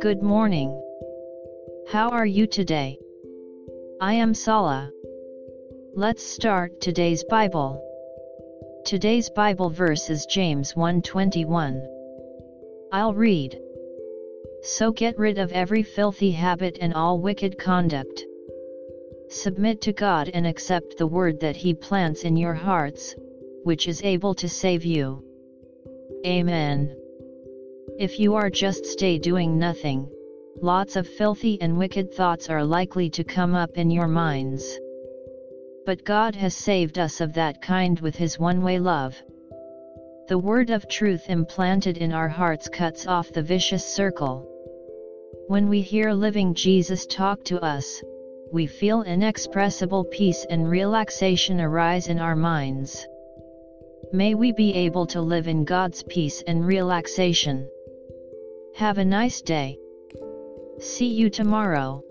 Good morning. How are you today? I am Sala. Let's start today's Bible. Today's Bible verse is James 1:21. I'll read. So get rid of every filthy habit and all wicked conduct. Submit to God and accept the word that He plants in your hearts, which is able to save you. Amen. If you are just stay doing nothing, lots of filthy and wicked thoughts are likely to come up in your minds. But God has saved us of that kind with His one-way love. The word of truth implanted in our hearts cuts off the vicious circle. When we hear living Jesus talk to us, we feel inexpressible peace and relaxation arise in our minds. May we be able to live in God's peace and relaxation. Have a nice day. See you tomorrow.